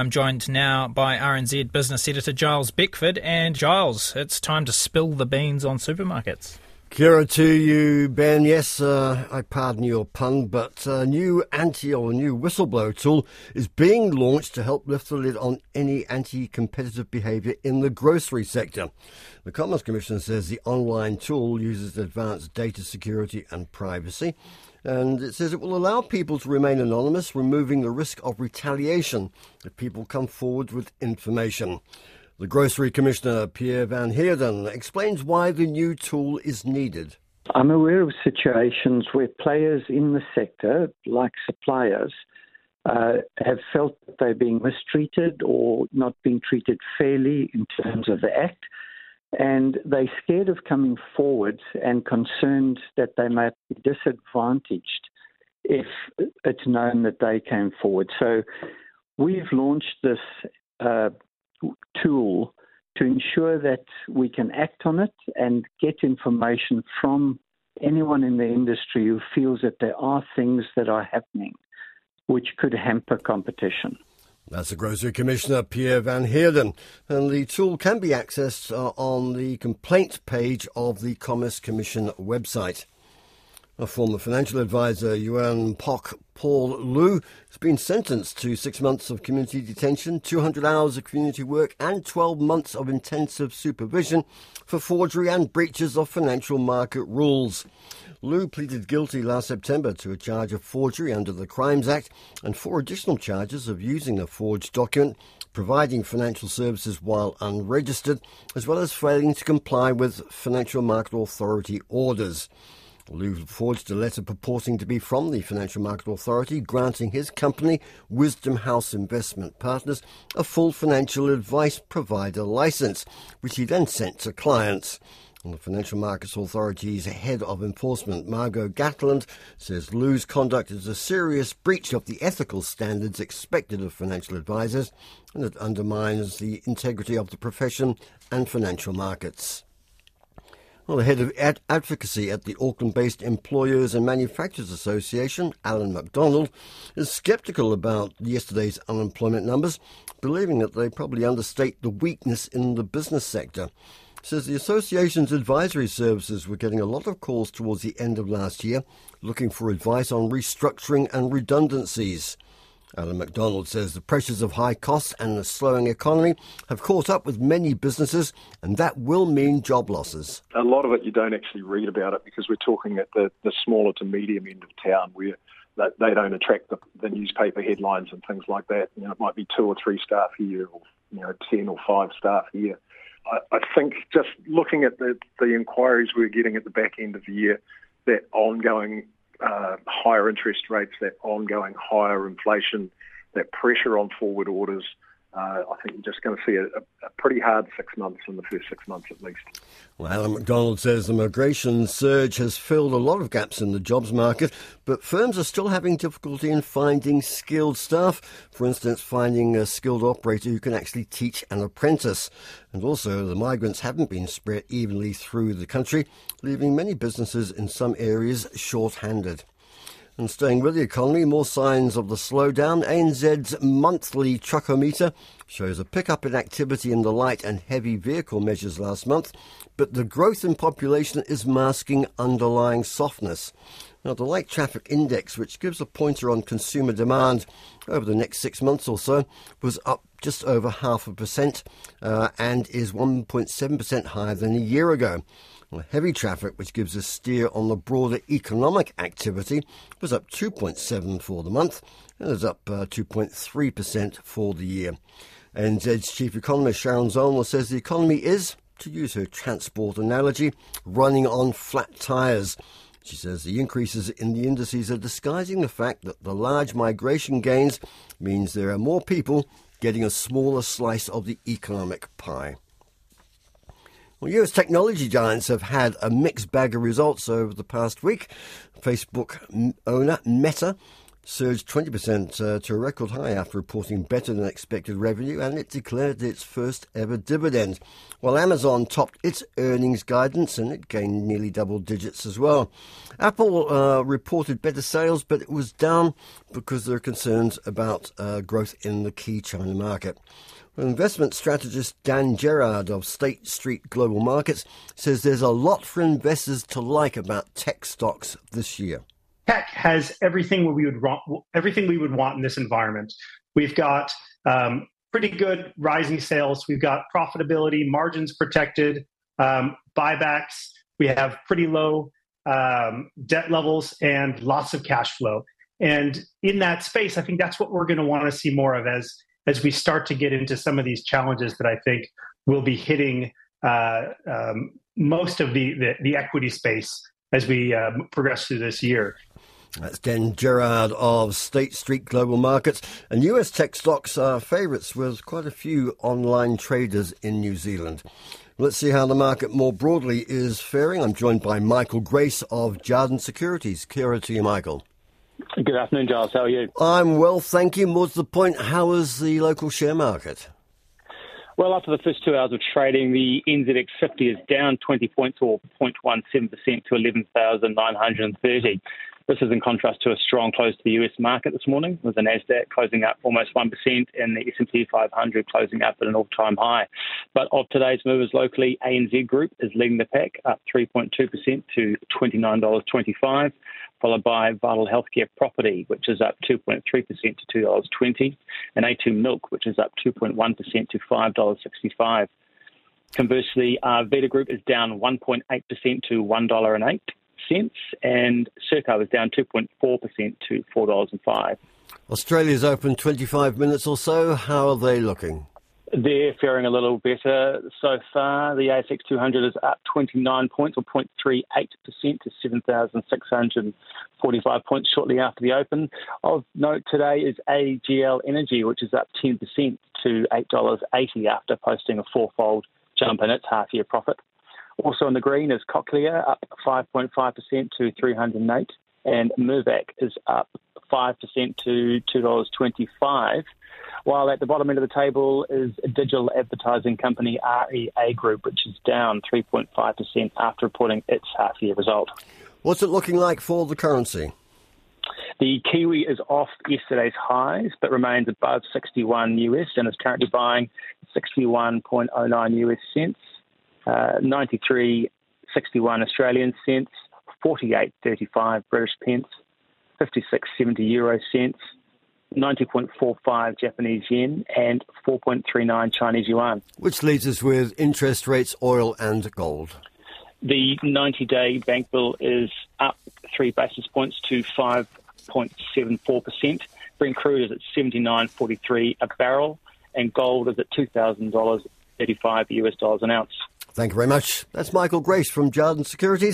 I'm joined now by RNZ business editor Gyles Beckford. And Gyles, it's time to spill the beans on supermarkets. Kia to you, Ben. Yes, uh, I pardon your pun, but a new anti or new whistleblower tool is being launched to help lift the lid on any anti competitive behaviour in the grocery sector. The Commerce Commission says the online tool uses advanced data security and privacy, and it says it will allow people to remain anonymous, removing the risk of retaliation if people come forward with information. The Grocery Commissioner, Pierre Van Heerden, explains why the new tool is needed. I'm aware of situations where players in the sector, like suppliers, uh, have felt that they're being mistreated or not being treated fairly in terms of the Act. And they're scared of coming forward and concerned that they might be disadvantaged if it's known that they came forward. So we've launched this uh, tool to ensure that we can act on it and get information from anyone in the industry who feels that there are things that are happening which could hamper competition. That's the Grocery Commissioner, Pierre Van Heerden. And the tool can be accessed uh, on the complaint page of the Commerce Commission website. A former financial advisor, Yuan Pok Paul Lu, has been sentenced to six months of community detention, 200 hours of community work, and 12 months of intensive supervision for forgery and breaches of financial market rules. Lu pleaded guilty last September to a charge of forgery under the Crimes Act and four additional charges of using a forged document, providing financial services while unregistered, as well as failing to comply with Financial Market Authority orders. Lu forged a letter purporting to be from the Financial Market Authority, granting his company, Wisdom House Investment Partners, a full financial advice provider license, which he then sent to clients. The Financial Markets Authority's head of enforcement, Margot Gatland, says Lu's conduct is a serious breach of the ethical standards expected of financial advisors and it undermines the integrity of the profession and financial markets. Well, the head of ad- advocacy at the Auckland based Employers and Manufacturers Association, Alan McDonald, is sceptical about yesterday's unemployment numbers, believing that they probably understate the weakness in the business sector. Says the association's advisory services were getting a lot of calls towards the end of last year looking for advice on restructuring and redundancies. Alan McDonald says the pressures of high costs and a slowing economy have caught up with many businesses, and that will mean job losses. A lot of it you don't actually read about it because we're talking at the, the smaller to medium end of town where they don't attract the, the newspaper headlines and things like that. You know, it might be two or three staff here, or you know, ten or five staff here. I, I think just looking at the, the inquiries we're getting at the back end of the year, that ongoing uh, higher interest rates, that ongoing higher inflation, that pressure on forward orders, uh, I think you're just going to see a, a, pretty hard six months in the first six months at least. Well, Alan McDonald says the migration surge has filled a lot of gaps in the jobs market, but firms are still having difficulty in finding skilled staff. For instance, finding a skilled operator who can actually teach an apprentice. And also, the migrants haven't been spread evenly through the country, leaving many businesses in some areas short-handed. And staying with the economy, more signs of the slowdown. ANZ's monthly truckometer shows a pickup in activity in the light and heavy vehicle measures last month, but the growth in population is masking underlying softness. Now, the light traffic index, which gives a pointer on consumer demand over the next six months or so, was up just over half a percent uh, and is 1.7% higher than a year ago. Well, heavy traffic, which gives a steer on the broader economic activity, was up 2.7 for the month and is up uh, 2.3% for the year. NZ's chief economist Sharon Zollner says the economy is, to use her transport analogy, running on flat tyres. She says the increases in the indices are disguising the fact that the large migration gains means there are more people getting a smaller slice of the economic pie. Well, US technology giants have had a mixed bag of results over the past week. Facebook owner Meta surged 20% uh, to a record high after reporting better than expected revenue and it declared its first ever dividend. While Amazon topped its earnings guidance and it gained nearly double digits as well. Apple uh, reported better sales, but it was down because there are concerns about uh, growth in the key China market. Investment strategist Dan Gerard of State Street Global Markets says there's a lot for investors to like about tech stocks this year. Tech has everything we would want, everything we would want in this environment. We've got um, pretty good rising sales. We've got profitability, margins protected, um, buybacks. We have pretty low um, debt levels and lots of cash flow. And in that space, I think that's what we're going to want to see more of as as we start to get into some of these challenges that I think will be hitting uh, um, most of the, the, the, equity space as we uh, progress through this year. That's Dan Gerard of State Street Global Markets. And US tech stocks are favourites with quite a few online traders in New Zealand. Let's see how the market more broadly is faring. I'm joined by Michael Grace of Jarden Securities. Kia ora to you, Michael. Good afternoon, Gyles. How are you? I'm well, thank you. More to the point, how is the local share market? Well, after the first two hours of trading, the NZX 50 is down 20 points or 0.17% to 11,930. This is in contrast to a strong close to the US market this morning, with the Nasdaq closing up almost 1% and the S&P 500 closing up at an all-time high. But of today's movers locally, ANZ Group is leading the pack, up 3.2% to $29.25, followed by Vital Healthcare Property, which is up 2.3% to $2.20, and A2 Milk, which is up 2.1% to $5.65. Conversely, uh, Vista Group is down 1.8% to $1.08 cents, and Serco is down 2.4% to $4.05. Australia's open 25 minutes or so. How are they looking? They're faring a little better so far. The ASX 200 is up 29 points or 0.38% to 7,645 points shortly after the open. Of note today is AGL Energy, which is up 10% to $8.80 after posting a fourfold jump in its half year profit. Also in the green is Cochlear, up 5.5% to 308, and Mirvac is up 5% to $2.25. While at the bottom end of the table is digital advertising company REA Group, which is down 3.5% after reporting its half year result. What's it looking like for the currency? The Kiwi is off yesterday's highs, but remains above 61 US and is currently buying 61.09 US cents uh, 93.61 Australian cents, 48.35 British pence, 56.70 euro cents, 90.45 Japanese yen, and 4.39 Chinese yuan. Which leaves us with interest rates, oil, and gold. The 90 day bank bill is up three basis points to 5.74%. Brent crude is at 79.43 a barrel, and gold is at $2,035 US dollars an ounce. Thank you very much. That's Michael Grace from Jarden Securities.